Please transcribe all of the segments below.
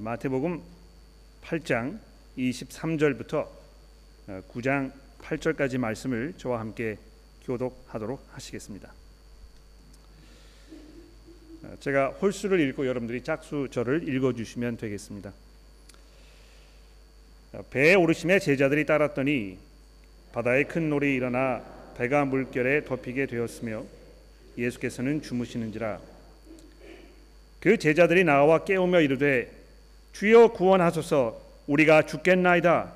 마태복음 8장 23절부터 9장 8절까지 말씀을 저와 함께 교독하도록 하시겠습니다. 제가 홀수를 읽고 여러분들이 짝수절을 읽어 주시면 되겠습니다. 배에 오르심에 제자들이 따랐더니 바다에 큰 놀이 일어나 배가 물결에 덮이게 되었으며 예수께서는 주무시는지라 그 제자들이 나와 깨우며 이르되 주여 구원하소서 우리가 죽겠나이다.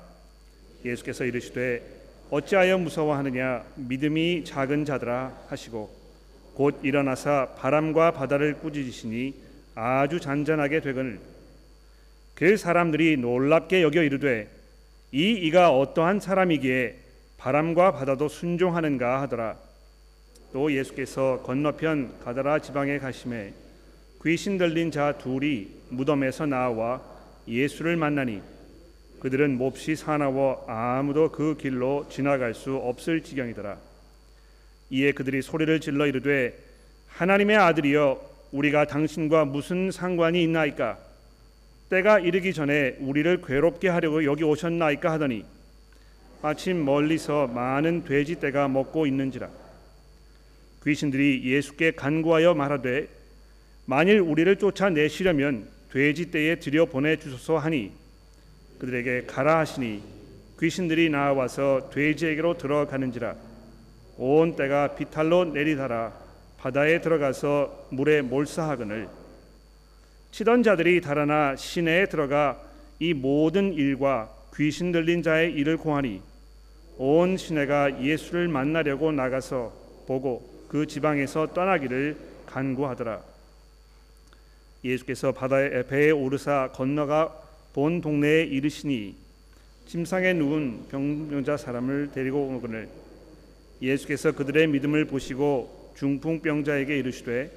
예수께서 이르시되 어찌하여 무서워하느냐? 믿음이 작은 자들아 하시고 곧 일어나사 바람과 바다를 꾸짖으시니 아주 잔잔하게 되거늘. 그 사람들이 놀랍게 여겨 이르되 이 이가 어떠한 사람이기에 바람과 바다도 순종하는가 하더라. 또 예수께서 건너편 가다라 지방에 가심에 귀신 들린 자 둘이 무덤에서 나와 예수를 만나니 그들은 몹시 사나워 아무도 그 길로 지나갈 수 없을 지경이더라. 이에 그들이 소리를 질러 이르되 하나님의 아들이여 우리가 당신과 무슨 상관이 있나이까 때가 이르기 전에 우리를 괴롭게 하려고 여기 오셨나이까 하더니 마침 멀리서 많은 돼지 떼가 먹고 있는지라 귀신들이 예수께 간구하여 말하되 만일 우리를 쫓아내시려면 돼지 떼에 들여 보내 주소서 하니 그들에게 가라 하시니 귀신들이 나와서 돼지에게로 들어가는지라. 온 때가 비탈로 내리달아 바다에 들어가서 물에 몰사하거늘. 치던 자들이 달아나 시내에 들어가 이 모든 일과 귀신 들린 자의 일을 고하니 온 시내가 예수를 만나려고 나가서 보고 그 지방에서 떠나기를 간구하더라 예수께서 바다에 배에 오르사 건너가 본 동네에 이르시니 침상에 누운 병자 사람을 데리고 오거늘. 예수께서 그들의 믿음을 보시고 중풍병자에게 이르시되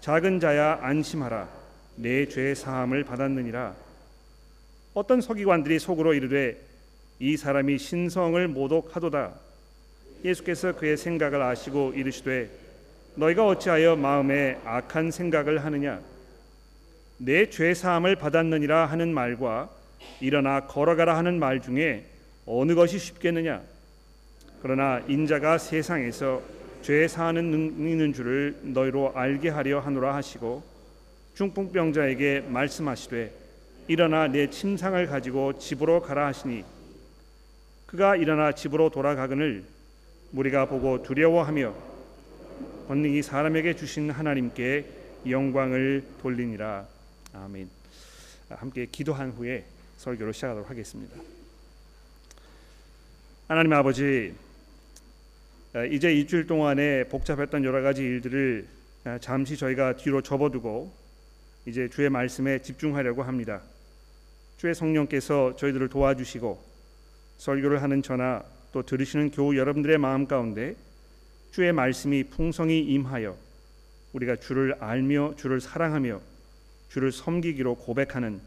작은 자야 안심하라. 내 죄 사함을 받았느니라. 어떤 서기관들이 속으로 이르되 이 사람이 신성을 모독하도다. 예수께서 그의 생각을 아시고 이르시되 너희가 어찌하여 마음에 악한 생각을 하느냐 내 죄 사함을 받았느니라 하는 말과 일어나 걸어가라 하는 말 중에 어느 것이 쉽겠느냐? 그러나 인자가 세상에서 죄 사하는 있는 줄을 너희로 알게 하려 하노라 하시고 중풍병자에게 말씀하시되 일어나 내 침상을 가지고 집으로 가라 하시니 그가 일어나 집으로 돌아가거늘 무리가 보고 두려워하며 권능이 사람에게 주신 하나님께 영광을 돌리니라 아멘. 함께 기도한 후에 설교를 시작하도록 하겠습니다. 하나님 아버지, 이제 일주일 동안에 복잡했던 여러 가지 일들을 잠시 저희가 뒤로 접어두고 이제 주의 말씀에 집중하려고 합니다. 주의 성령께서 저희들을 도와주시고 설교를 하는 저나 또 들으시는 교우 여러분들의 마음 가운데 주의 말씀이 풍성히 임하여 우리가 주를 알며 주를 사랑하며 주를 섬기기로 고백하는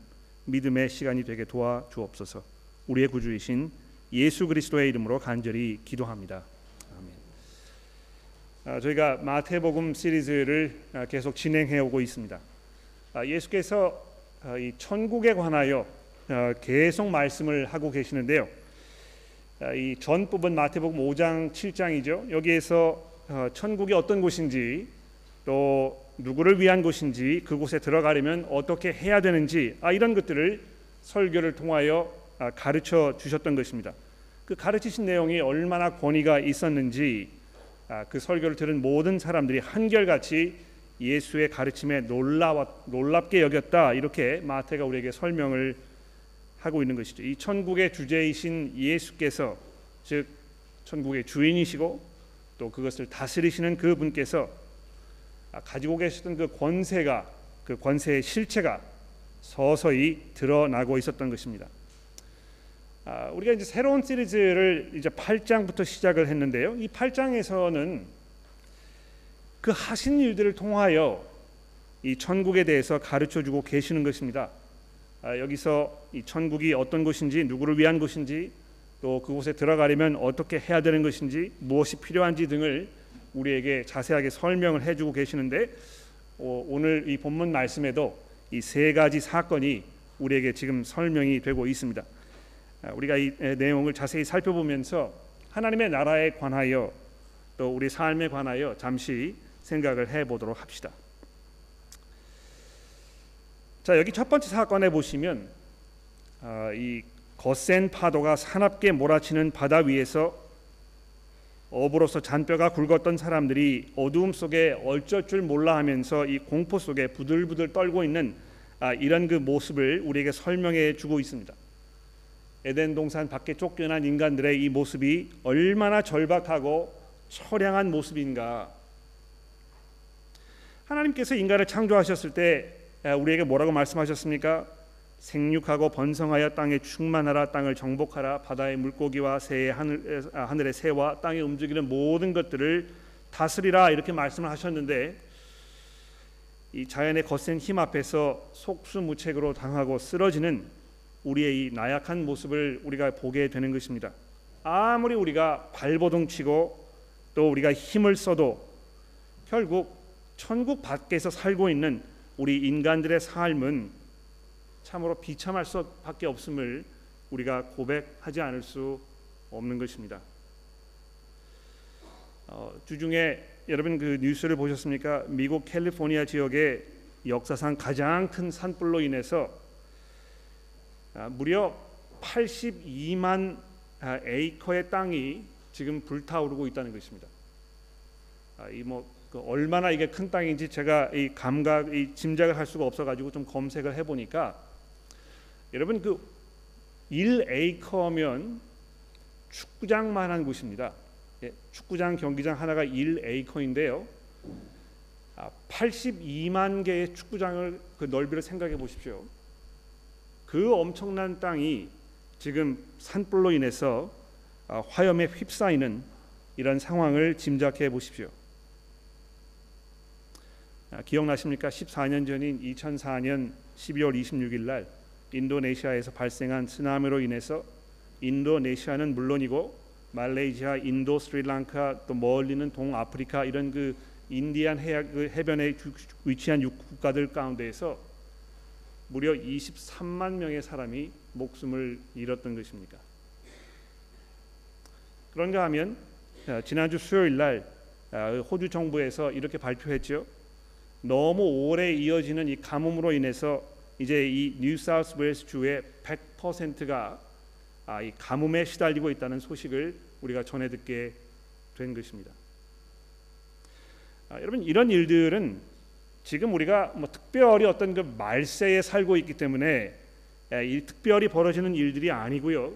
믿음의 시간이 되게 도와 주옵소서. 우리의 구주이신 예수 그리스도의 이름으로 간절히 기도합니다. 아멘. 아, 저희가 마태복음 시리즈를 아, 계속 진행해 오고 있습니다. 아, 예수께서 아, 이 천국에 관하여 아, 계속 말씀을 하고 계시는데요. 아, 이전 부분 마태복음 5장 7장이죠. 여기에서 어, 천국이 어떤 곳인지 또 누구를 위한 곳인지 그곳에 들어가려면 어떻게 해야 되는지 아, 이런 것들을 설교를 통하여 아, 가르쳐 주셨던 것입니다. 그 가르치신 내용이 얼마나 권위가 있었는지 아, 그 설교를 들은 모든 사람들이 한결같이 예수의 가르침에 놀라 놀랍게 여겼다 이렇게 마태가 우리에게 설명을 하고 있는 것이죠. 이 천국의 주제이신 예수께서 즉 천국의 주인이시고 또 그것을 다스리시는 그분께서 아, 가지고 계셨던 그 권세가 그 권세의 실체가 서서히 드러나고 있었던 것입니다. 아, 우리가 이제 새로운 시리즈를 이제 8장부터 시작을 했는데요. 이 8장에서는 그 하신 일들을 통하여 이 천국에 대해서 가르쳐 주고 계시는 것입니다. 아, 여기서 이 천국이 어떤 곳인지 누구를 위한 곳인지 또 그곳에 들어가려면 어떻게 해야 되는 것인지 무엇이 필요한지 등을 우리에게 자세하게 설명을 해주고 계시는데 어, 오늘 이 본문 말씀에도 이 세 가지 사건이 우리에게 지금 설명이 되고 있습니다. 아, 우리가 이 내용을 자세히 살펴보면서 하나님의 나라에 관하여 또 우리 삶에 관하여 잠시 생각을 해보도록 합시다. 자 여기 첫 번째 사건에 보시면 아, 이 거센 파도가 사납게 몰아치는 바다 위에서 어부로서 잔뼈가 굵었던 사람들이 어두움 속에 얼쩔 줄 몰라 하면서 이 공포 속에 부들부들 떨고 있는 아, 이런 그 모습을 우리에게 설명해 주고 있습니다. 에덴 동산 밖에 쫓겨난 인간들의 이 모습이 얼마나 절박하고 처량한 모습인가. 하나님께서 인간을 창조하셨을 때 우리에게 뭐라고 말씀하셨습니까? 생육하고 번성하여 땅에 충만하라 땅을 정복하라 바다의 물고기와 새의 하늘, 아, 하늘의 새와 땅에 움직이는 모든 것들을 다스리라 이렇게 말씀을 하셨는데 이 자연의 거센 힘 앞에서 속수무책으로 당하고 쓰러지는 우리의 이 나약한 모습을 우리가 보게 되는 것입니다. 아무리 우리가 발버둥 치고 또 우리가 힘을 써도 결국 천국 밖에서 살고 있는 우리 인간들의 삶은 참으로 비참할 수밖에 없음을 우리가 고백하지 않을 수 없는 것입니다. 어, 주중에 여러분 그 뉴스를 보셨습니까? 미국 캘리포니아 지역의 역사상 가장 큰 산불로 인해서 아, 무려 82만 아, 에이커의 땅이 지금 불타오르고 있다는 것입니다. 아, 이뭐 그 얼마나 이게 큰 땅인지 제가 이 감각, 이 짐작을 할 수가 없어가지고 좀 검색을 해보니까 여러분 그 1에이커면 축구장만한 곳입니다. 예, 축구장 경기장 하나가 1에이커인데요. 아, 82만 개의 축구장을 그 넓이를 생각해 보십시오. 그 엄청난 땅이 지금 산불로 인해서 아, 화염에 휩싸이는 이런 상황을 짐작해 보십시오. 아, 기억나십니까? 14년 전인 2004년 12월 26일 날 인도네시아에서 발생한 쓰나미로 인해서 인도네시아는 물론이고 말레이시아, 인도, 스리랑카 또 멀리는 동아프리카 이런 그 인디안 해야, 그 해변에 위치한 국가들 가운데에서 무려 23만 명의 사람이 목숨을 잃었던 것입니까? 그런가 하면 어, 지난주 수요일 날 어, 호주 정부에서 이렇게 발표했죠. 너무 오래 이어지는 이 가뭄으로 인해서 이제 이 뉴사우스 웨일스 주의 100%가 아, 이 가뭄에 시달리고 있다는 소식을 우리가 전해 듣게 된 것입니다. 아, 여러분 이런 일들은 지금 우리가 뭐 특별히 어떤 그 말세에 살고 있기 때문에 이 특별히 벌어지는 일들이 아니고요.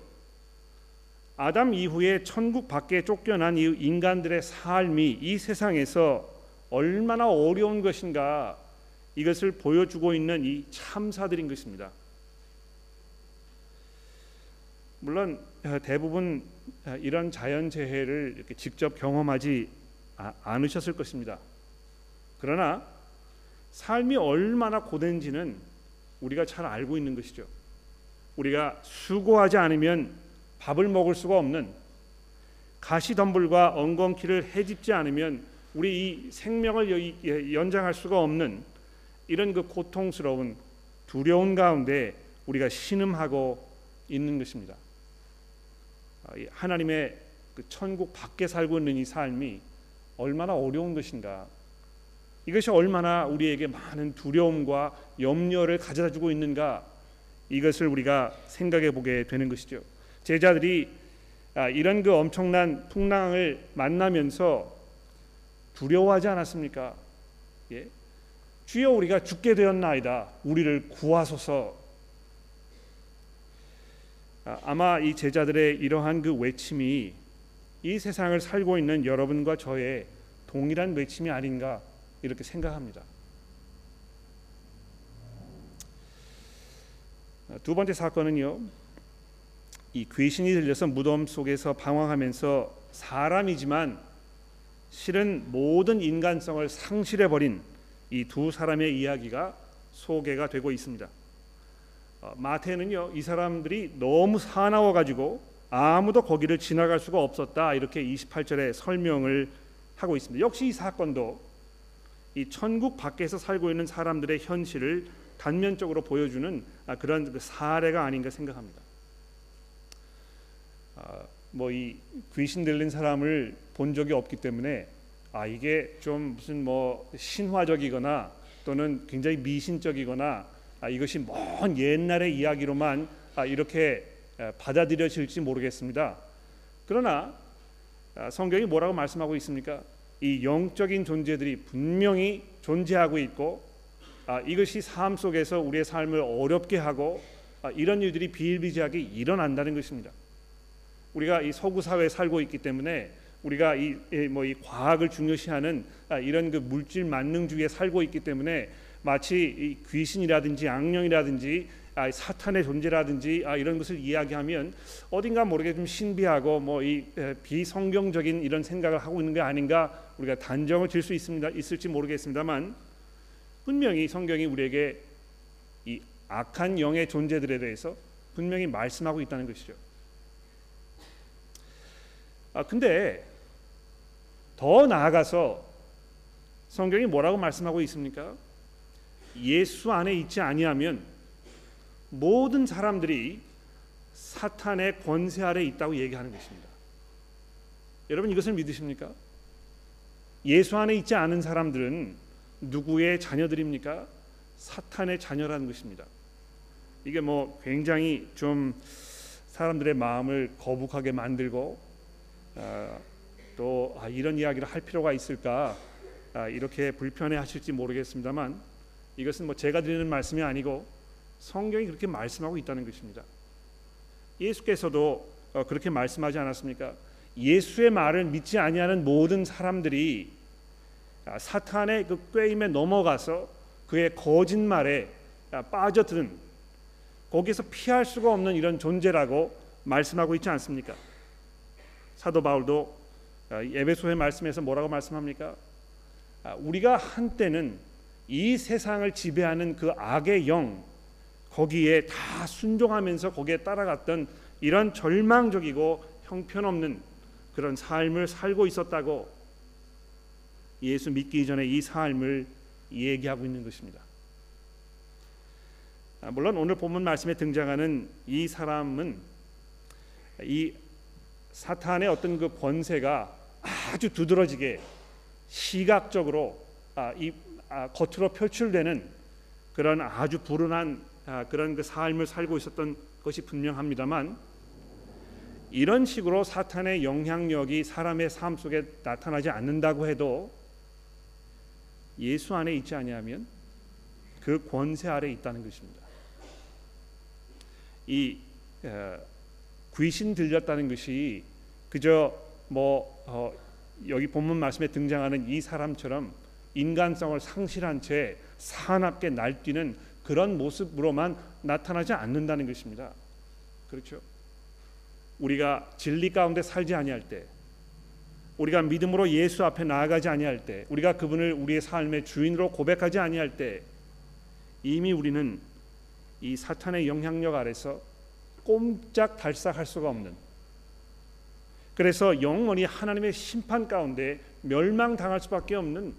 아담 이후에 천국 밖에 쫓겨난 이 인간들의 삶이 이 세상에서 얼마나 어려운 것인가 이것을 보여주고 있는 이 참사들인 것입니다. 물론 어, 대부분 어, 이런 자연 재해를 이렇게 직접 경험하지 아, 않으셨을 것입니다. 그러나 삶이 얼마나 고된지는 우리가 잘 알고 있는 것이죠. 우리가 수고하지 않으면 밥을 먹을 수가 없는 가시덤불과 엉겅퀴를 해집지 않으면 우리 이 생명을 연장할 수가 없는 이런 그 고통스러운 두려운 가운데 우리가 신음하고 있는 것입니다. 아, 하나님의 그 천국 밖에 살고 있는 이 삶이 얼마나 어려운 것인가. 이것이 얼마나 우리에게 많은 두려움과 염려를 가져다 주고 있는가. 이것을 우리가 생각해 보게 되는 것이죠. 제자들이 아, 이런 그 엄청난 풍랑을 만나면서 두려워하지 않았습니까? 예? 주여 우리가 죽게 되었나이다. 우리를 구하소서. 아, 아마 이 제자들의 이러한 그 외침이 이 세상을 살고 있는 여러분과 저의 동일한 외침이 아닌가 이렇게 생각합니다. 아, 두 번째 사건은요. 이 귀신이 들려서 무덤 속에서 방황하면서 사람이지만 실은 모든 인간성을 상실해 버린 이 두 사람의 이야기가 소개가 되고 있습니다. 어, 마태는요 이 사람들이 너무 사나워 가지고 아무도 거기를 지나갈 수가 없었다 이렇게 28절에 설명을 하고 있습니다. 역시 이 사건도 이 천국 밖에서 살고 있는 사람들의 현실을 단면적으로 보여주는 아, 그런 그 사례가 아닌가 생각합니다. 아, 뭐이 귀신 들린 사람을 본 적이 없기 때문에 아 이게 좀 무슨 뭐 신화적이거나 또는 굉장히 미신적이거나 아, 이것이 먼 옛날의 이야기로만 아, 이렇게 받아들여질지 모르겠습니다. 그러나 아, 성경이 뭐라고 말씀하고 있습니까? 이 영적인 존재들이 분명히 존재하고 있고 아, 이것이 삶 속에서 우리의 삶을 어렵게 하고 아, 이런 일들이 비일비재하게 일어난다는 것입니다. 우리가 이 서구 사회에 살고 있기 때문에 우리가 이 뭐이 뭐 과학을 중요시하는 아, 이런 그 물질 만능주의에 살고 있기 때문에 마치 귀신이라든지 악령이라든지 아, 사탄의 존재라든지 아, 이런 것을 이야기하면 어딘가 모르게 좀 신비하고 뭐 이 비성경적인 이런 생각을 하고 있는 게 아닌가 우리가 단정을 질 수 있습니다 있을지 모르겠습니다만 분명히 성경이 우리에게 이 악한 영의 존재들에 대해서 분명히 말씀하고 있다는 것이죠. 아 근데 더 나아가서 성경이 뭐라고 말씀하고 있습니까? 예수 안에 있지 아니하면 모든 사람들이 사탄의 권세 아래 있다고 얘기하는 것입니다. 여러분 이것을 믿으십니까? 예수 안에 있지 않은 사람들은 누구의 자녀들입니까? 사탄의 자녀라는 것입니다. 이게 뭐 굉장히 좀 사람들의 마음을 거북하게 만들고 아, 또 아, 이런 이야기를 할 필요가 있을까 아, 이렇게 불편해하실지 모르겠습니다만 이것은 뭐 제가 드리는 말씀이 아니고 성경이 그렇게 말씀하고 있다는 것입니다. 예수께서도 어, 그렇게 말씀하지 않았습니까? 예수의 말을 믿지 아니하는 모든 사람들이 아, 사탄의 그 꾀임에 넘어가서 그의 거짓말에 아, 빠져든 거기서 피할 수가 없는 이런 존재라고 말씀하고 있지 않습니까? 사도 바울도 아, 에베소의 말씀에서 뭐라고 말씀합니까? 우리가 한때는 이 세상을 지배하는 그 악의 영 거기에 다 순종하면서 거기에 따라갔던 이런 절망적이고 형편없는 그런 삶을 살고 있었다고 예수 믿기 전에 이 삶을 얘기하고 있는 것입니다. 아, 물론 오늘 본문 말씀에 등장하는 이 사람은 이 사탄의 어떤 그 권세가 아주 두드러지게 시각적으로 아, 이 아, 겉으로 표출되는 그런 아주 불운한 그런 그 삶을 살고 있었던 것이 분명합니다만 이런 식으로 사탄의 영향력이 사람의 삶 속에 나타나지 않는다고 해도 예수 안에 있지 아니하면 그 권세 아래 있다는 것입니다. 이 어, 귀신 들렸다는 것이 그저 뭐 어, 여기 본문 말씀에 등장하는 이 사람처럼 인간성을 상실한 채 사납게 날뛰는 그런 모습으로만 나타나지 않는다는 것입니다. 그렇죠? 우리가 진리 가운데 살지 아니할 때 우리가 믿음으로 예수 앞에 나아가지 아니할 때, 우리가 그분을 우리의 삶의 주인으로 고백하지 아니할 때, 이미 우리는 이 사탄의 영향력 아래서 꼼짝 달싹할 수가 없는. 그래서 영원히 하나님의 심판 가운데 멸망당할 수밖에 없는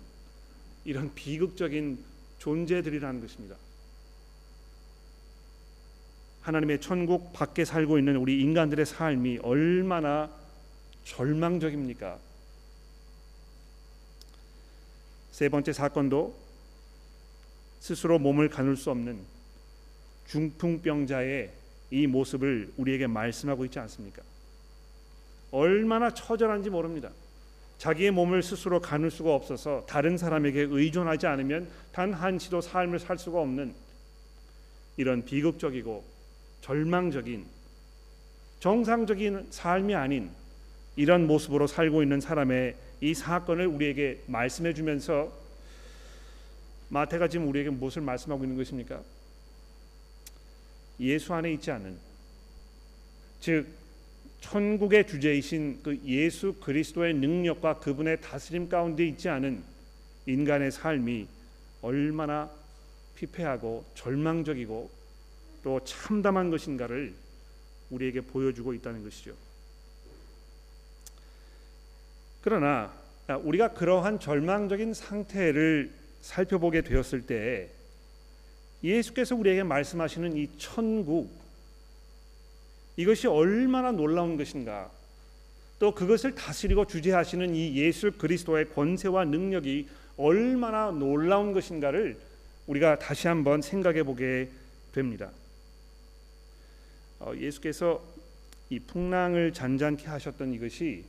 이런 비극적인 존재들이라는 것입니다. 하나님의 천국 밖에 살고 있는 우리 인간들의 삶이 얼마나 절망적입니까? 세 번째 사건도 스스로 몸을 가눌 수 없는 중풍병자의 이 모습을 우리에게 말씀하고 있지 않습니까? 얼마나 처절한지 모릅니다. 자기의 몸을 스스로 가눌 수가 없어서 다른 사람에게 의존하지 않으면 단 한시도 삶을 살 수가 없는 이런 비극적이고 절망적인 정상적인 삶이 아닌 이런 모습으로 살고 있는 사람의 이 사건을 우리에게 말씀해 주면서 마태가 지금 우리에게 무엇을 말씀하고 있는 것입니까? 예수 안에 있지 않은 즉 천국의 주제이신 그 예수 그리스도의 능력과 그분의 다스림 가운데 있지 않은 인간의 삶이 얼마나 피폐하고 절망적이고 또 참담한 것인가를 우리에게 보여주고 있다는 것이죠. 그러나 아, 우리가 그러한 절망적인 상태를 살펴보게 되었을 때 예수께서 우리에게 말씀하시는 이 천국 이것이 얼마나 놀라운 것인가 또 그것을 다스리고 주재하시는 이 예수 그리스도의 권세와 능력이 얼마나 놀라운 것인가를 우리가 다시 한번 생각해 보게 됩니다. 어, 예수께서 이 풍랑을 잔잔케 하셨던 이것이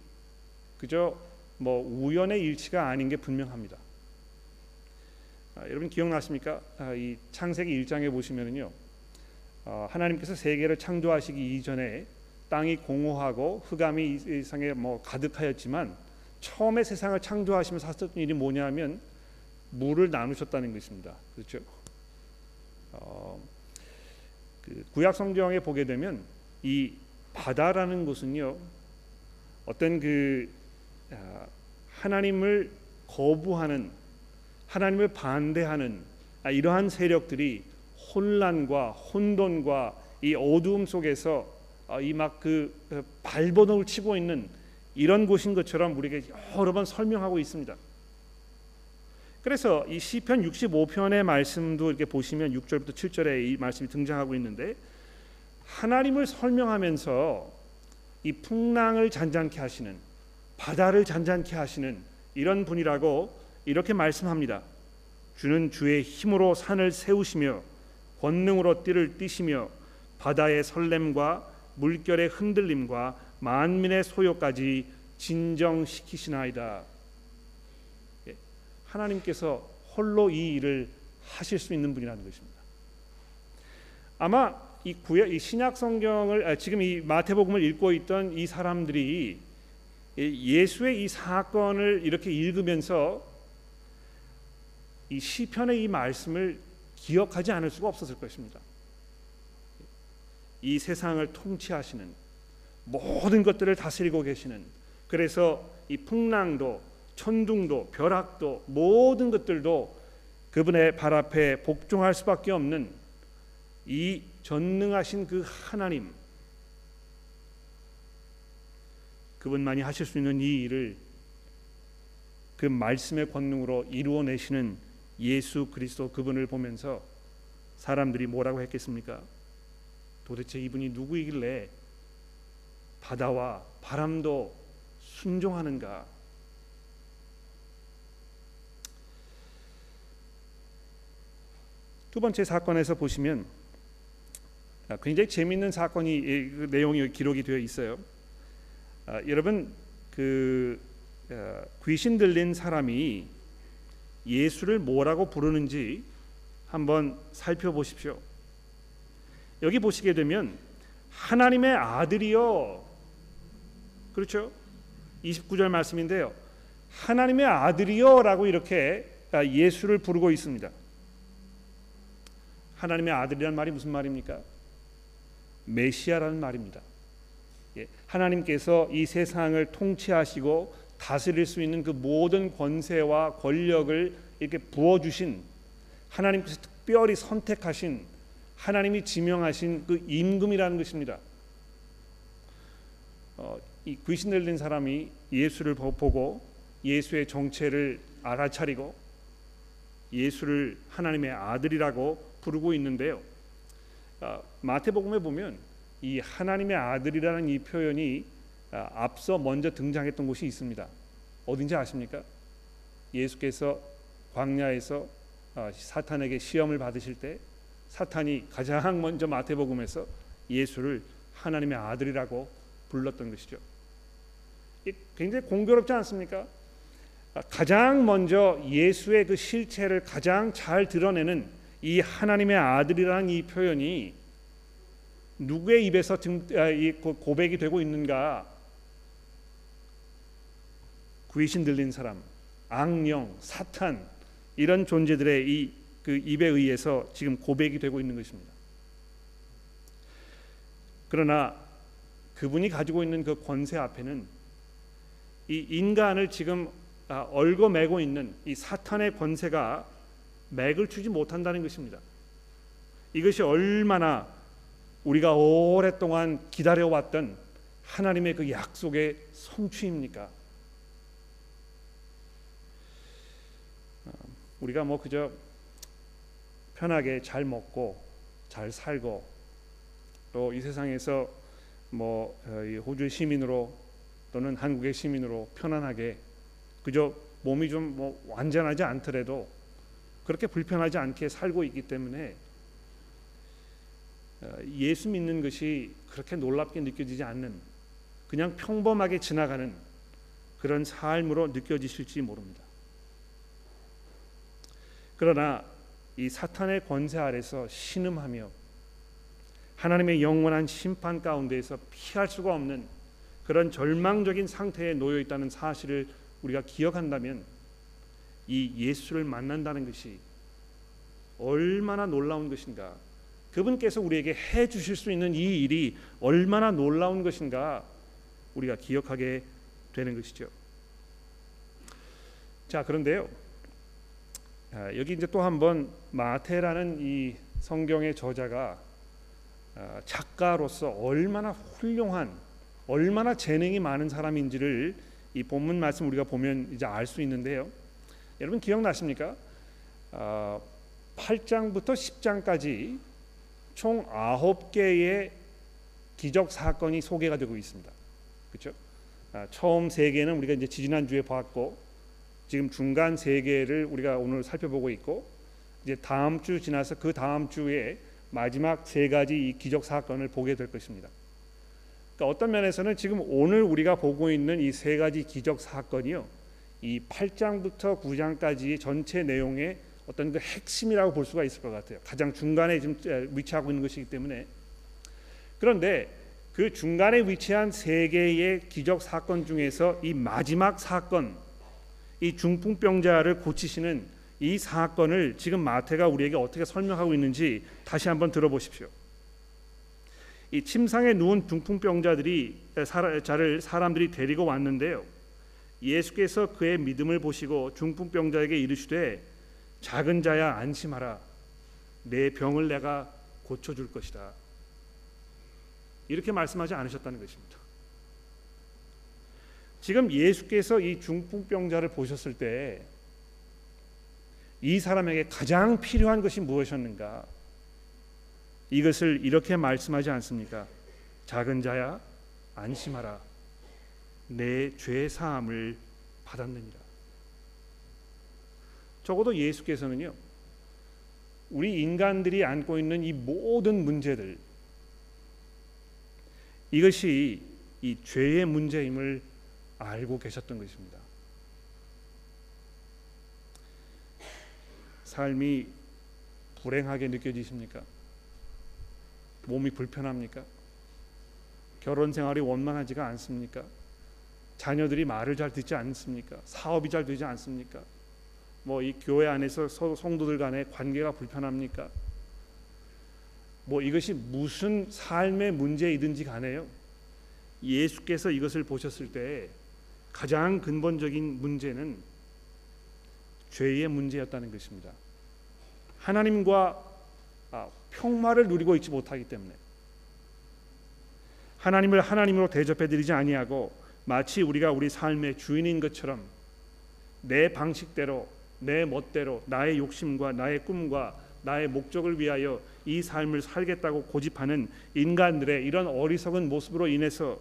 그저 뭐 우연의 일치가 아닌 게 분명합니다. 아, 여러분 기억나십니까? 아, 이 창세기 1장에 보시면은요. 어, 하나님께서 세계를 창조하시기 이전에 땅이 공허하고 흑암이 이 세상에 뭐 가득하였지만 처음에 세상을 창조하시면서 하셨던 일이 뭐냐면 물을 나누셨다는 것입니다. 그렇죠? 어, 그 구약 성경에 보게 되면 이 바다라는 곳은요 어떤 그 아, 하나님을 거부하는 하나님을 반대하는 아, 이러한 세력들이 혼란과 혼돈과 이 어두움 속에서 아, 이막그 그 발버둥을 치고 있는 이런 곳인 것처럼 우리에게 여러 번 설명하고 있습니다. 그래서 이 시편 65편의 말씀도 이렇게 보시면 6절부터 7절에 이 말씀이 등장하고 있는데 하나님을 설명하면서 이 풍랑을 잔잔케 하시는 바다를 잔잔케 하시는 이런 분이라고 이렇게 말씀합니다. 주는 주의 힘으로 산을 세우시며 권능으로 띠를 띠시며 바다의 설렘과 물결의 흔들림과 만민의 소요까지 진정시키시나이다. 예, 하나님께서 홀로 이 일을 하실 수 있는 분이라는 것입니다. 아마 이 구약 이 신약 성경을 아, 지금 이 마태복음을 읽고 있던 이 사람들이 예수의 이 사건을 이렇게 읽으면서 이 시편의 이 말씀을 기억하지 않을 수가 없었을 것입니다. 이 세상을 통치하시는 모든 것들을 다스리고 계시는 그래서 이 풍랑도 천둥도 벼락도 모든 것들도 그분의 발 앞에 복종할 수밖에 없는 이 전능하신 그 하나님 그분만이 하실 수 있는 이 일을 그 말씀의 권능으로 이루어내시는 예수 그리스도 그분을 보면서 사람들이 뭐라고 했겠습니까? 도대체 이분이 누구이길래 바다와 바람도 순종하는가? 두 번째 사건에서 보시면 굉장히 재미있는 사건이 그 내용이 기록이 되어 있어요. 아, 여러분 그 어, 귀신 들린 사람이 예수를 뭐라고 부르는지 한번 살펴보십시오. 여기 보시게 되면 하나님의 아들이요. 그렇죠? 29절 말씀인데요. 하나님의 아들이요라고 이렇게 아, 예수를 부르고 있습니다. 하나님의 아들이란 말이 무슨 말입니까? 메시아라는 말입니다. 예, 하나님께서 이 세상을 통치하시고 다스릴 수 있는 그 모든 권세와 권력을 이렇게 부어 주신 하나님께서 특별히 선택하신 하나님이 지명하신 그 임금이라는 것입니다. 어, 이 귀신 들린 사람이 예수를 보고 예수의 정체를 알아차리고 예수를 하나님의 아들이라고 부르고 있는데요. 어, 마태복음에 보면 이 하나님의 아들이라는 이 표현이 아, 앞서 먼저 등장했던 곳이 있습니다. 어딘지 아십니까? 예수께서 광야에서 아, 사탄에게 시험을 받으실 때 사탄이 가장 먼저 마태복음에서 예수를 하나님의 아들이라고 불렀던 것이죠. 굉장히 공교롭지 않습니까? 아, 가장 먼저 예수의 그 실체를 가장 잘 드러내는 이 하나님의 아들이라는 이 표현이 누구의 입에서 고백이 되고 있는가 귀신 들린 사람, 악령, 사탄 이런 존재들의 이 그 입에 의해서 지금 고백이 되고 있는 것입니다. 그러나 그분이 가지고 있는 그 권세 앞에는 이 인간을 지금 아, 얽어매고 있는 이 사탄의 권세가 맥을 추지 못한다는 것입니다. 이것이 얼마나 우리가 오랫동안 기다려왔던 하나님의 그 약속의 성취입니까? 우리가 뭐 그저 편하게 잘 먹고 잘 살고 또 이 세상에서 뭐 어, 호주의 시민으로 또는 한국의 시민으로 편안하게 그저 몸이 좀 뭐 완전하지 않더라도 그렇게 불편하지 않게 살고 있기 때문에 어, 예수 믿는 것이 그렇게 놀랍게 느껴지지 않는 그냥 평범하게 지나가는 그런 삶으로 느껴지실지 모릅니다. 그러나 이 사탄의 권세 아래서 신음하며 하나님의 영원한 심판 가운데에서 피할 수가 없는 그런 절망적인 상태에 놓여 있다는 사실을 우리가 기억한다면 이 예수를 만난다는 것이 얼마나 놀라운 것인가 그분께서 우리에게 해 주실 수 있는 이 일이 얼마나 놀라운 것인가 우리가 기억하게 되는 것이죠. 자, 그런데요. 아, 여기 이제 또 한번 마태라는 이 성경의 저자가 아, 작가로서 얼마나 훌륭한 얼마나 재능이 많은 사람인지를 이 본문 말씀 우리가 보면 이제 알 수 있는데요. 여러분 기억나십니까? 아, 8장부터 10장까지 총 아홉 개의 기적 사건이 소개가 되고 있습니다. 그렇죠? 아, 처음 세 개는 우리가 이제 지난 주에 봤고 지금 중간 세 개를 우리가 오늘 살펴보고 있고 이제 다음 주 지나서 그 다음 주에 마지막 세 가지 이 기적 사건을 보게 될 것입니다. 그러니까 어떤 면에서는 지금 오늘 우리가 보고 있는 이 세 가지 기적 사건이요. 이 8장부터 9장까지의 전체 내용의 어떤 그 핵심이라고 볼 수가 있을 것 같아요. 가장 중간에 지금 위치하고 있는 것이기 때문에 그런데 그 중간에 위치한 세 개의 기적 사건 중에서 이 마지막 사건, 이 중풍병자를 고치시는 이 사건을 지금 마태가 우리에게 어떻게 설명하고 있는지 다시 한번 들어보십시오. 이 침상에 누운 중풍병자들이 자를 사람들이 데리고 왔는데요. 예수께서 그의 믿음을 보시고 중풍병자에게 이르시되 작은 자야 안심하라 내 병을 내가 고쳐 줄 것이다. 이렇게 말씀하지 않으셨다는 것입니다. 지금 예수께서 이 중풍병자를 보셨을 때 이 사람에게 가장 필요한 것이 무엇이었는가? 이것을 이렇게 말씀하지 않습니까? 작은 자야 안심하라 내 죄 사함을 받았느니라. 적어도 예수께서는요. 우리 인간들이 안고 있는 이 모든 문제들 이것이 이 죄의 문제임을 알고 계셨던 것입니다. 삶이 불행하게 느껴지십니까? 몸이 불편합니까? 결혼 생활이 원만하지가 않습니까? 자녀들이 말을 잘 듣지 않습니까? 사업이 잘 되지 않습니까? 뭐 이 교회 안에서 성도들 간의 관계가 불편합니까? 뭐 이것이 무슨 삶의 문제이든지 간에요. 예수께서 이것을 보셨을 때 가장 근본적인 문제는 죄의 문제였다는 것입니다. 하나님과 아, 평화를 누리고 있지 못하기 때문에 하나님을 하나님으로 대접해 드리지 아니하고 마치 우리가 우리 삶의 주인인 것처럼 내 방식대로 내 멋대로 나의 욕심과 나의 꿈과 나의 목적을 위하여 이 삶을 살겠다고 고집하는 인간들의 이런 어리석은 모습으로 인해서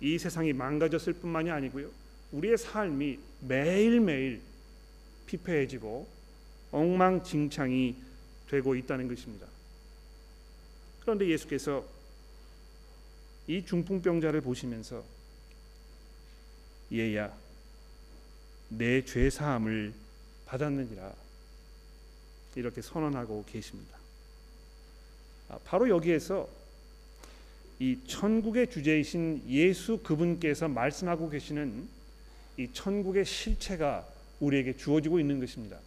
이 세상이 망가졌을 뿐만이 아니고요. 우리의 삶이 매일매일 피폐해지고 엉망진창이 되고 있다는 것입니다. 그런데 예수께서 이 중풍병자를 보시면서 얘야 내 죄 사함을 받았느니라 이렇게 선언하고 계십니다. 아, 바로 여기에서 이 천국의 주제이신 예수 그분께서 말씀하고 계시는 이 천국의 실체가 우리에게 주어지고 있는 것입니다.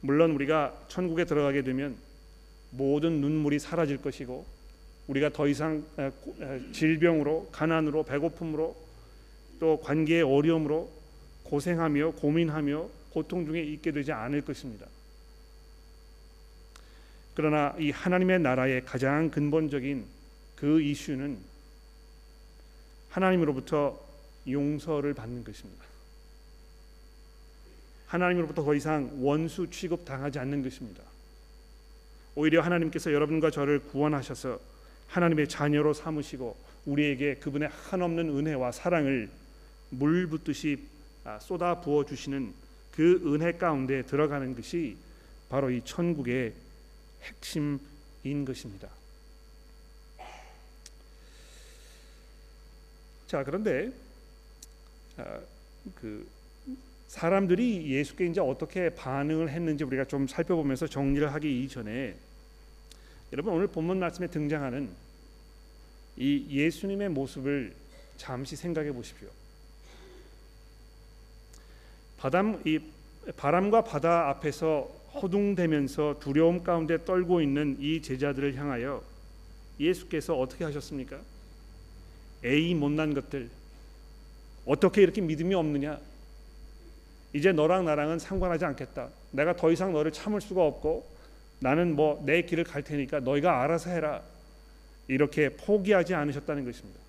물론 우리가 천국에 들어가게 되면 모든 눈물이 사라질 것이고 우리가 더 이상 질병으로 가난으로 배고픔으로 또 관계의 어려움으로 고생하며 고민하며 고통 중에 있게 되지 않을 것입니다. 그러나 이 하나님의 나라의 가장 근본적인 그 이슈는 하나님으로부터 용서를 받는 것입니다. 하나님으로부터 더 이상 원수 취급 당하지 않는 것입니다. 오히려 하나님께서 여러분과 저를 구원하셔서 하나님의 자녀로 삼으시고 우리에게 그분의 한없는 은혜와 사랑을 물 붓듯이 아, 쏟아 부어 주시는 그 은혜 가운데 들어가는 것이 바로 이 천국의 핵심인 것입니다. 자 그런데 아, 그 사람들이 예수께 이제 어떻게 반응을 했는지 우리가 좀 살펴보면서 정리를 하기 이전에 여러분 오늘 본문 말씀에 등장하는 이 예수님의 모습을 잠시 생각해 보십시오. 바람 이 바람과 바다 앞에서 허둥대면서 두려움 가운데 떨고 있는 이 제자들을 향하여 예수께서 어떻게 하셨습니까? 에이 못난 것들 어떻게 이렇게 믿음이 없느냐? 이제 너랑 나랑은 상관하지 않겠다. 내가 더 이상 너를 참을 수가 없고 나는 뭐 내 길을 갈 테니까 너희가 알아서 해라. 이렇게 포기하지 않으셨다는 것입니다.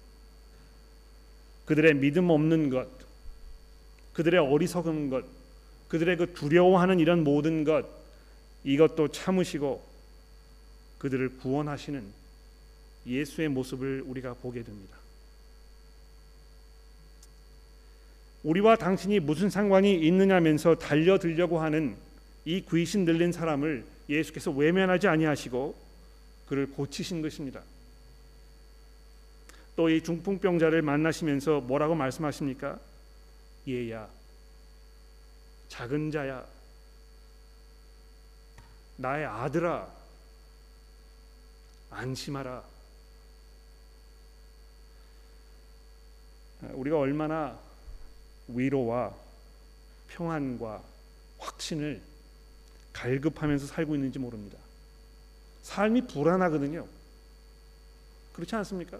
그들의 믿음 없는 것, 그들의 어리석은 것, 그들의 그 두려워하는 이런 모든 것 이것도 참으시고 그들을 구원하시는 예수의 모습을 우리가 보게 됩니다. 우리와 당신이 무슨 상관이 있느냐면서 달려들려고 하는 이 귀신 들린 사람을 예수께서 외면하지 아니하시고 그를 고치신 것입니다. 또 이 중풍병자를 만나시면서 뭐라고 말씀하십니까? 얘야, 작은 자야, 나의 아들아, 안심하라. 우리가 얼마나 위로와 평안과 확신을 갈급하면서 살고 있는지 모릅니다. 삶이 불안하거든요. 그렇지 않습니까?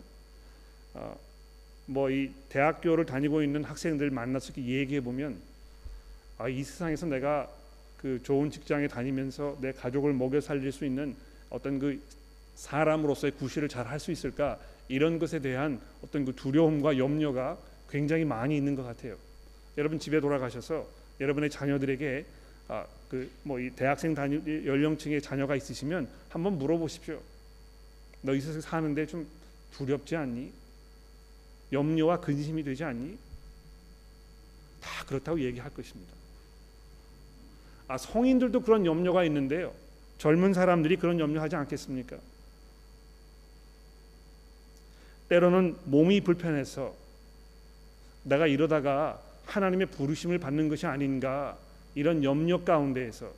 어, 뭐이 대학교를 다니고 있는 학생들 만나서 얘기해 보면 아, 이 세상에서 내가 그 좋은 직장에 다니면서 내 가족을 먹여 살릴 수 있는 어떤 그 사람으로서의 구실을 잘 할 수 있을까 이런 것에 대한 어떤 그 두려움과 염려가 굉장히 많이 있는 것 같아요. 여러분 집에 돌아가셔서 여러분의 자녀들에게 아, 그 뭐 이 대학생 다니, 연령층의 자녀가 있으시면 한번 물어보십시오. 너이 세상 사는데 좀 두렵지 않니? 염려와 근심이 되지 않니? 다 그렇다고 얘기할 것입니다. 아 성인들도 그런 염려가 있는데요. 젊은 사람들이 그런 염려하지 않겠습니까? 때로는 몸이 불편해서 내가 이러다가 하나님의 부르심을 받는 것이 아닌가 이런 염려 가운데에서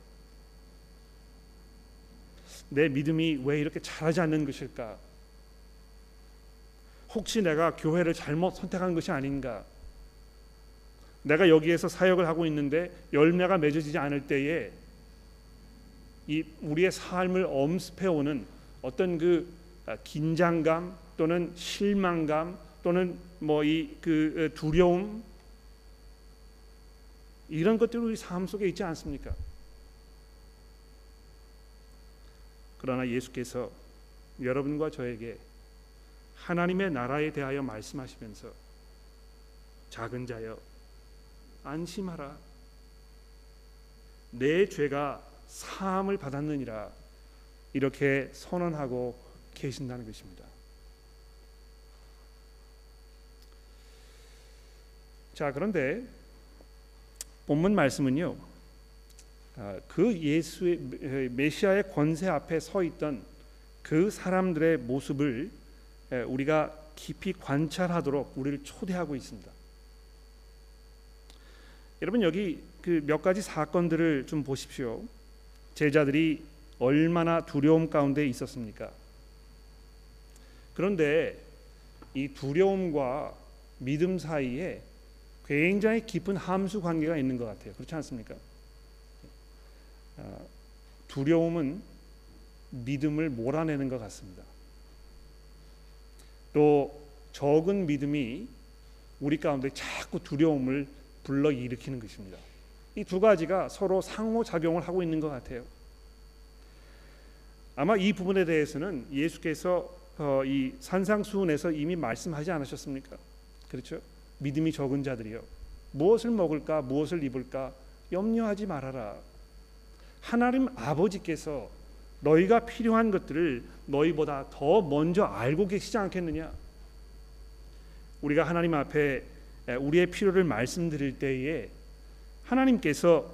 내 믿음이 왜 이렇게 잘하지 않는 것일까? 혹시 내가 교회를 잘못 선택한 것이 아닌가? 내가 여기에서 사역을 하고 있는데 열매가 맺어지지 않을 때에 이 우리의 삶을 엄습해 오는 어떤 그 긴장감 또는 실망감 또는 뭐 이 그 두려움 이런 것들이 우리 삶 속에 있지 않습니까? 그러나 예수께서 여러분과 저에게 하나님의 나라에 대하여 말씀하시면서 작은 자여 안심하라 내 죄가 사함을 받았느니라 이렇게 선언하고 계신다는 것입니다. 자 그런데 본문 말씀은요. 아, 그 예수의 메시아의 권세 앞에 서 있던 그 사람들의 모습을 우리가 깊이 관찰하도록 우리를 초대하고 있습니다. 여러분 여기 그 몇 가지 사건들을 좀 보십시오. 제자들이 얼마나 두려움 가운데 있었습니까? 그런데 이 두려움과 믿음 사이에 굉장히 깊은 함수 관계가 있는 것 같아요. 그렇지 않습니까? 아, 두려움은 믿음을 몰아내는 것 같습니다. 또 적은 믿음이 우리 가운데 자꾸 두려움을 불러 일으키는 것입니다. 이 두 가지가 서로 상호 작용을 하고 있는 것 같아요. 아마 이 부분에 대해서는 예수께서 어, 이 산상수훈에서 이미 말씀하지 않으셨습니까? 그렇죠? 믿음이 적은 자들이요 무엇을 먹을까 무엇을 입을까 염려하지 말아라. 하나님 아버지께서 너희가 필요한 것들을 너희보다 더 먼저 알고 계시지 않겠느냐? 우리가 하나님 앞에 우리의 필요를 말씀드릴 때에 하나님께서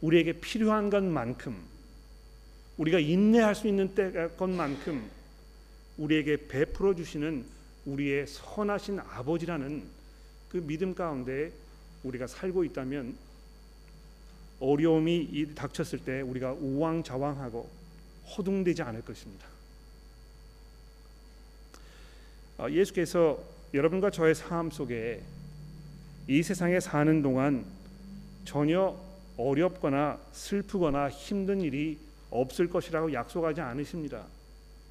우리에게 필요한 것만큼 우리가 인내할 수 있는 때 것만큼 우리에게 베풀어 주시는 우리의 선하신 아버지라는 그 믿음 가운데 우리가 살고 있다면 어려움이 닥쳤을 때 우리가 우왕좌왕하고 허둥대지 않을 것입니다. 아, 예수께서 여러분과 저의 삶 속에 이 세상에 사는 동안 전혀 어렵거나 슬프거나 힘든 일이 없을 것이라고 약속하지 않으십니다.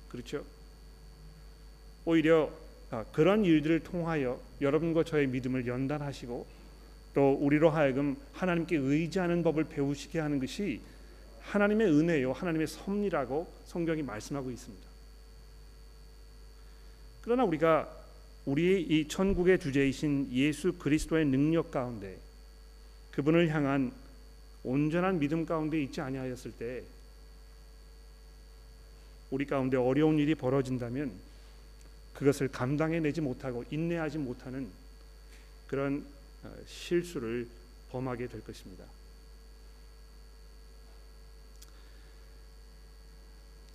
그렇죠? 오히려 아, 그런 일들을 통하여 여러분과 저의 믿음을 연단하시고 또 우리로 하여금 하나님께 의지하는 법을 배우시게 하는 것이 하나님의 은혜요, 하나님의 섭리라고 성경이 말씀하고 있습니다. 그러나 우리가 우리 이 천국의 주제이신 예수 그리스도의 능력 가운데 그분을 향한 온전한 믿음 가운데 있지 아니하였을 때 우리 가운데 어려운 일이 벌어진다면 그것을 감당해내지 못하고 인내하지 못하는 그런 어, 실수를 범하게 될 것입니다.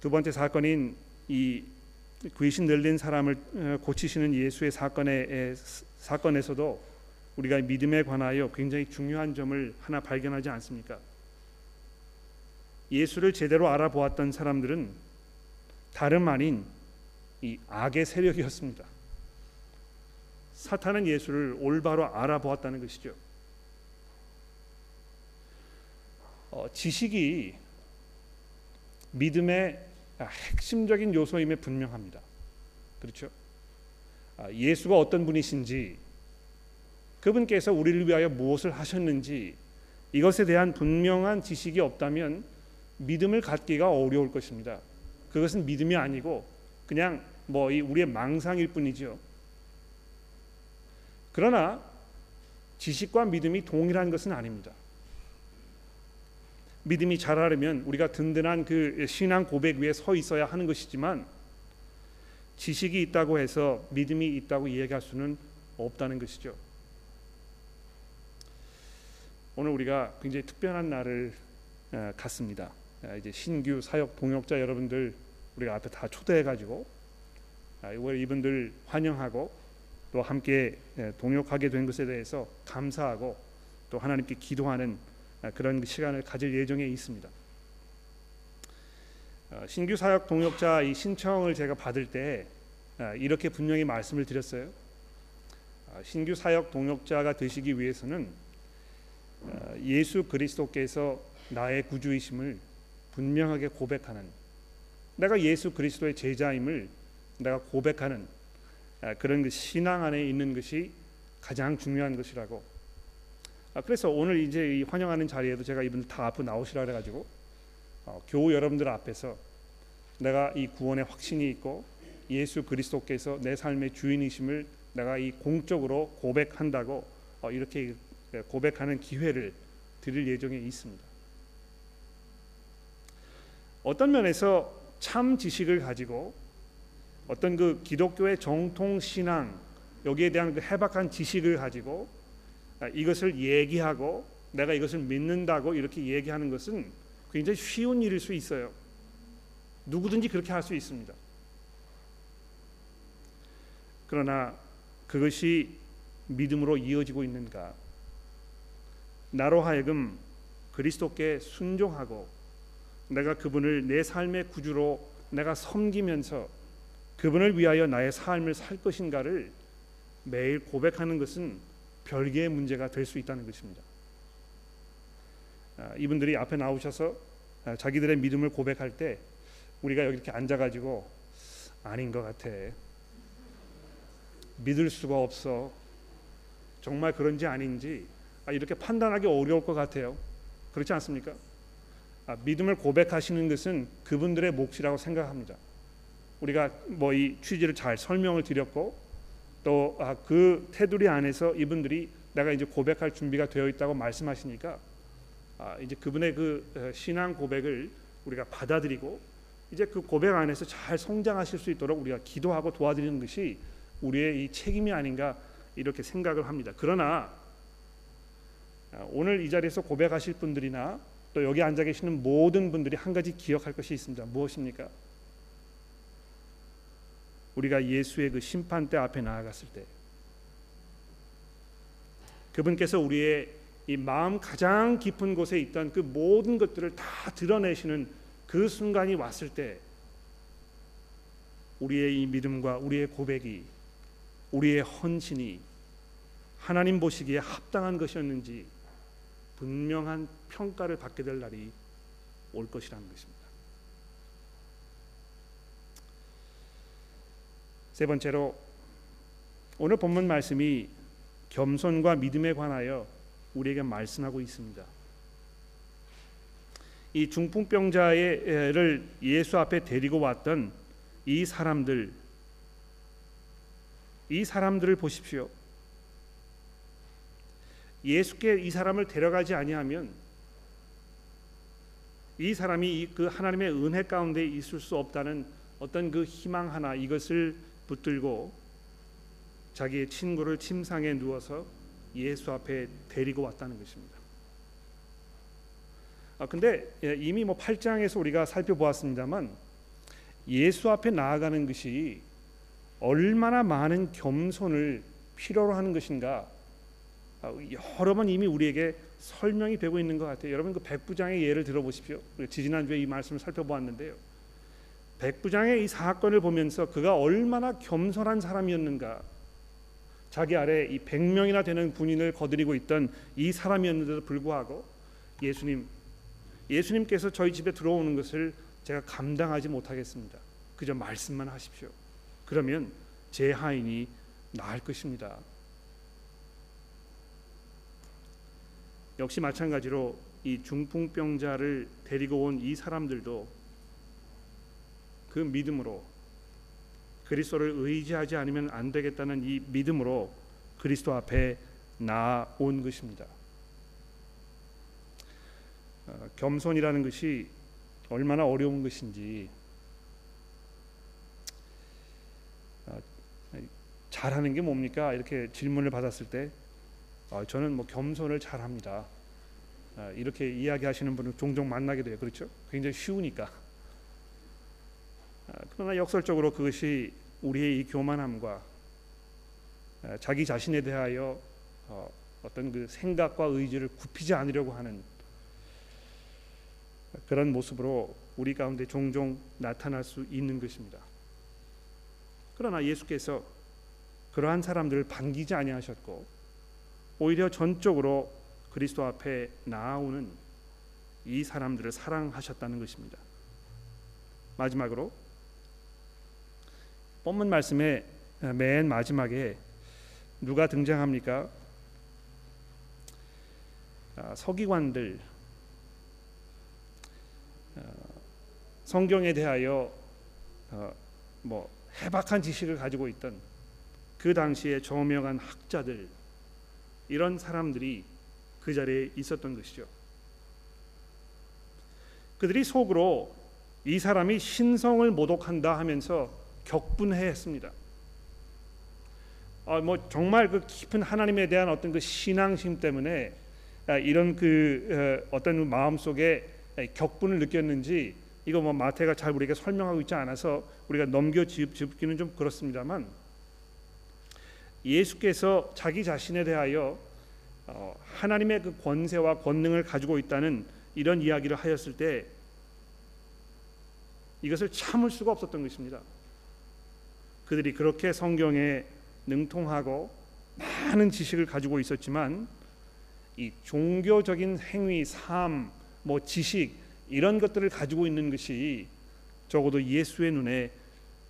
두 번째 사건인 이 귀신 들린 사람을 어, 고치시는 예수의 사건의 사건에서도 우리가 믿음에 관하여 굉장히 중요한 점을 하나 발견하지 않습니까? 예수를 제대로 알아보았던 사람들은 다름 아닌 이 악의 세력이었습니다. 사탄은 예수를 올바로 알아보았다는 것이죠. 어, 지식이 믿음의 핵심적인 요소임에 분명합니다. 그렇죠? 아, 예수가 어떤 분이신지, 그분께서 우리를 위하여 무엇을 하셨는지 이것에 대한 분명한 지식이 없다면 믿음을 갖기가 어려울 것입니다. 그것은 믿음이 아니고 그냥 뭐 우리의 망상일 뿐이죠. 그러나 지식과 믿음이 동일한 것은 아닙니다. 믿음이 자라려면 우리가 든든한 그 신앙 고백 위에 서 있어야 하는 것이지만 지식이 있다고 해서 믿음이 있다고 이야기할 수는 없다는 것이죠. 오늘 우리가 굉장히 특별한 날을 갖습니다. 이제 신규 사역 동역자 여러분들 우리가 앞에 다 초대해 가지고 이분들 환영하고 또 함께 예, 동역하게 된 것에 대해서 감사하고 또 하나님께 기도하는 아, 그런 시간을 가질 예정에 있습니다. 어, 신규 사역 동역자 이 신청을 제가 받을 때 아, 이렇게 분명히 말씀을 드렸어요. 아, 신규 사역 동역자가 되시기 위해서는 예수 그리스도께서 나의 구주이심을 분명하게 고백하는 내가 예수 그리스도의 제자임을 내가 고백하는 아, 그런 그 신앙 안에 있는 것이 가장 중요한 것이라고. 아, 그래서 오늘 이제 환영하는 자리에도 제가 이분들 다 앞으로 나오시라 그래가지고 어, 교우 여러분들 앞에서 내가 이 구원의 확신이 있고 예수 그리스도께서 내 삶의 주인이심을 내가 이 공적으로 고백한다고 어, 이렇게 고백하는 기회를 드릴 예정에 있습니다. 어떤 면에서 참 지식을 가지고 어떤 그 기독교의 정통 신앙 여기에 대한 그 해박한 지식을 가지고 아, 이것을 얘기하고 내가 이것을 믿는다고 이렇게 얘기하는 것은 굉장히 쉬운 일일 수 있어요. 누구든지 그렇게 할 수 있습니다. 그러나 그것이 믿음으로 이어지고 있는가? 나로 하여금 그리스도께 순종하고 내가 그분을 내 삶의 구주로 내가 섬기면서 그분을 위하여 나의 삶을 살 것인가를 매일 고백하는 것은 별개의 문제가 될 수 있다는 것입니다. 아, 이분들이 앞에 나오셔서 아, 자기들의 믿음을 고백할 때 우리가 여기 이렇게 앉아가지고 아닌 것 같아. 믿을 수가 없어. 정말 그런지 아닌지 아, 이렇게 판단하기 어려울 것 같아요. 그렇지 않습니까? 믿음을 고백하시는 것은 그분들의 몫이라고 생각합니다. 우리가 뭐 이 취지를 잘 설명을 드렸고 또그 아, 테두리 안에서 이분들이 내가 이제 고백할 준비가 되어 있다고 말씀하시니까 아, 이제 그분의 그 어, 신앙 고백을 우리가 받아들이고 이제 그 고백 안에서 잘 성장하실 수 있도록 우리가 기도하고 도와드리는 것이 우리의 이 책임이 아닌가 이렇게 생각을 합니다. 그러나 아, 오늘 이 자리에서 고백하실 분들이나 또 여기 앉아 계시는 모든 분들이 한 가지 기억할 것이 있습니다. 무엇입니까? 우리가 예수의 그 심판대 앞에 나아갔을 때 그분께서 우리의 이 마음 가장 깊은 곳에 있던 그 모든 것들을 다 드러내시는 그 순간이 왔을 때 우리의 이 믿음과 우리의 고백이 우리의 헌신이 하나님 보시기에 합당한 것이었는지 분명한 평가를 받게 될 날이 올 것이라는 것입니다. 세 번째로 오늘 본문 말씀이 겸손과 믿음에 관하여 우리에게 말씀하고 있습니다. 이 중풍병자를 예수 앞에 데리고 왔던 이 사람들 이 사람들을 보십시오. 예수께 이 사람을 데려가지 아니하면 이 사람이 그 하나님의 은혜 가운데 있을 수 없다는 어떤 그 희망 하나 이것을 붙들고 자기의 친구를 침상에 누워서 예수 앞에 데리고 왔다는 것입니다. 아 근데 예, 이미 뭐 8장에서 우리가 살펴보았습니다만 예수 앞에 나아가는 것이 얼마나 많은 겸손을 필요로 하는 것인가 아, 여러 번 이미 우리에게 설명이 되고 있는 것 같아요. 여러분 그 백부장의 예를 들어보십시오. 지지난 주에 이 말씀을 살펴보았는데요. 백부장의 이 사건을 보면서 그가 얼마나 겸손한 사람이었는가. 자기 아래 이 100명이나 되는 군인을 거드리고 있던 이 사람이었는데도 불구하고 예수님 예수님께서 저희 집에 들어오는 것을 제가 감당하지 못하겠습니다. 그저 말씀만 하십시오. 그러면 제 하인이 나을 것입니다. 역시 마찬가지로 이 중풍병자를 데리고 온 이 사람들도 그 믿음으로 그리스도를 의지하지 않으면 안 되겠다는 이 믿음으로 그리스도 앞에 나온 것입니다. 어, 겸손이라는 것이 얼마나 어려운 것인지 어, 잘하는 게 뭡니까? 이렇게 질문을 받았을 때 어, 저는 뭐 겸손을 잘합니다. 어, 이렇게 이야기하시는 분을 종종 만나게 돼요. 그렇죠? 굉장히 쉬우니까. 어, 그러나 역설적으로 그것이 우리의 이 교만함과 어, 자기 자신에 대하여 어, 어떤 그 생각과 의지를 굽히지 않으려고 하는 그런 모습으로 우리 가운데 종종 나타날 수 있는 것입니다. 그러나 예수께서 그러한 사람들을 반기지 아니하셨고 오히려 전적으로 그리스도 앞에 나아오는 이 사람들을 사랑하셨다는 것입니다. 마지막으로 본문 말씀의 맨 마지막에 누가 등장합니까? 아, 서기관들 아, 성경에 대하여 어, 뭐 해박한 지식을 가지고 있던 그 당시에 저명한 학자들 이런 사람들이 그 자리에 있었던 것이죠. 그들이 속으로 이 사람이 신성을 모독한다 하면서 격분해했습니다. 어, 뭐 정말 그 깊은 하나님에 대한 어떤 그 신앙심 때문에 아, 이런 그 어, 어떤 마음 속에 격분을 느꼈는지 이거 뭐 마태가 잘 우리에게 설명하고 있지 않아서 우리가 넘겨 짚기는 좀 그렇습니다만 예수께서 자기 자신에 대하여 어, 하나님의 그 권세와 권능을 가지고 있다는 이런 이야기를 하였을 때 이것을 참을 수가 없었던 것입니다. 그들이 그렇게 성경에 능통하고 많은 지식을 가지고 있었지만 이 종교적인 행위, 삶, 뭐 지식 이런 것들을 가지고 있는 것이 적어도 예수의 눈에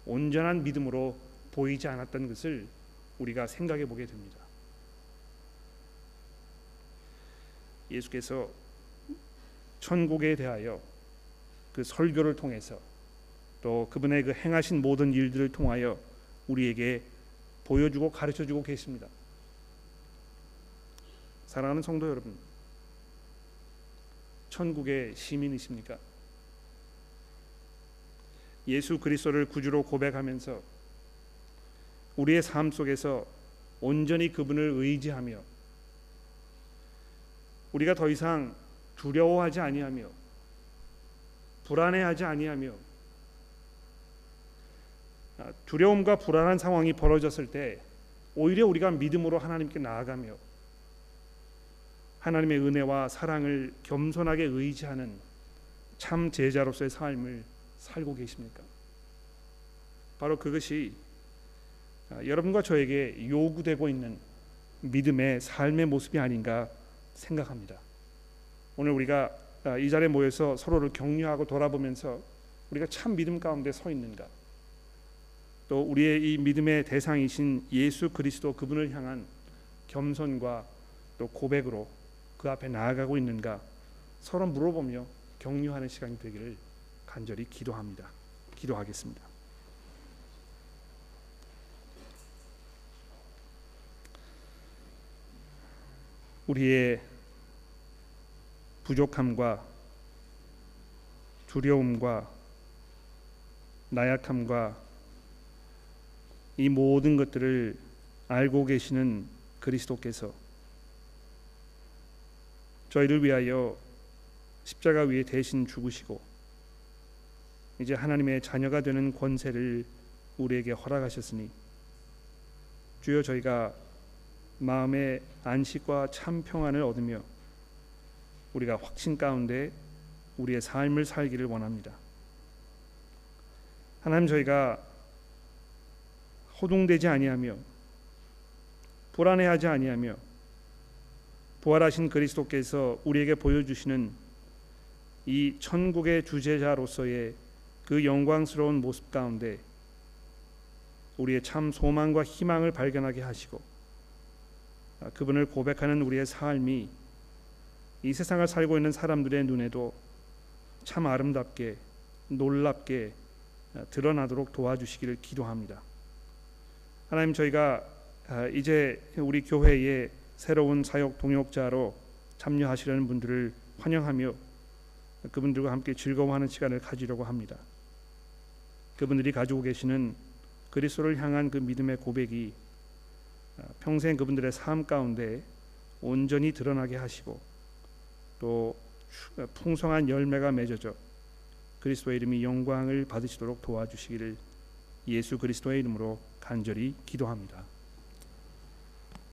온전한 믿음으로 보이지 않았던 것을 우리가 생각해 보게 됩니다. 예수께서 천국에 대하여 그 설교를 통해서 또 그분의 그 행하신 모든 일들을 통하여 우리에게 보여주고 가르쳐주고 계십니다. 사랑하는 성도 여러분, 천국의 시민이십니까? 예수 그리스도를 구주로 고백하면서 우리의 삶 속에서 온전히 그분을 의지하며 우리가 더 이상 두려워하지 아니하며 불안해하지 아니하며 아, 두려움과 불안한 상황이 벌어졌을 때 오히려 우리가 믿음으로 하나님께 나아가며 하나님의 은혜와 사랑을 겸손하게 의지하는 참 제자로서의 삶을 살고 계십니까? 바로 그것이 아, 여러분과 저에게 요구되고 있는 믿음의 삶의 모습이 아닌가 생각합니다. 오늘 우리가 아, 이 자리에 모여서 서로를 격려하고 돌아보면서 우리가 참 믿음 가운데 서 있는가? 또 우리의 이 믿음의 대상이신 예수 그리스도 그분을 향한 겸손과 또 고백으로 그 앞에 나아가고 있는가 서로 물어보며 격려하는 시간이 되기를 간절히 기도합니다. 기도하겠습니다. 우리의 부족함과 두려움과 나약함과 이 모든 것들을 알고 계시는 그리스도께서 저희를 위하여 십자가 위에 대신 죽으시고 이제 하나님의 자녀가 되는 권세를 우리에게 허락하셨으니 주여 저희가 마음의 안식과 참 평안을 얻으며 우리가 확신 가운데 우리의 삶을 살기를 원합니다. 하나님 저희가 호동되지 아니하며 불안해하지 아니하며 부활하신 그리스도께서 우리에게 보여주시는 이 천국의 주제자로서의 그 영광스러운 모습 가운데 우리의 참 소망과 희망을 발견하게 하시고 아, 그분을 고백하는 우리의 삶이 이 세상을 살고 있는 사람들의 눈에도 참 아름답게 놀랍게 아, 드러나도록 도와주시기를 기도합니다. 하나님 저희가 아, 이제 우리 교회의 새로운 사역 동역자로 참여하시려는 분들을 환영하며 그분들과 함께 즐거워하는 시간을 가지려고 합니다. 그분들이 가지고 계시는 그리스도를 향한 그 믿음의 고백이 평생 그분들의 삶 가운데 온전히 드러나게 하시고 또 풍성한 열매가 맺어져 그리스도의 이름이 영광을 받으시도록 도와주시기를 예수 그리스도의 이름으로 간절히 기도합니다.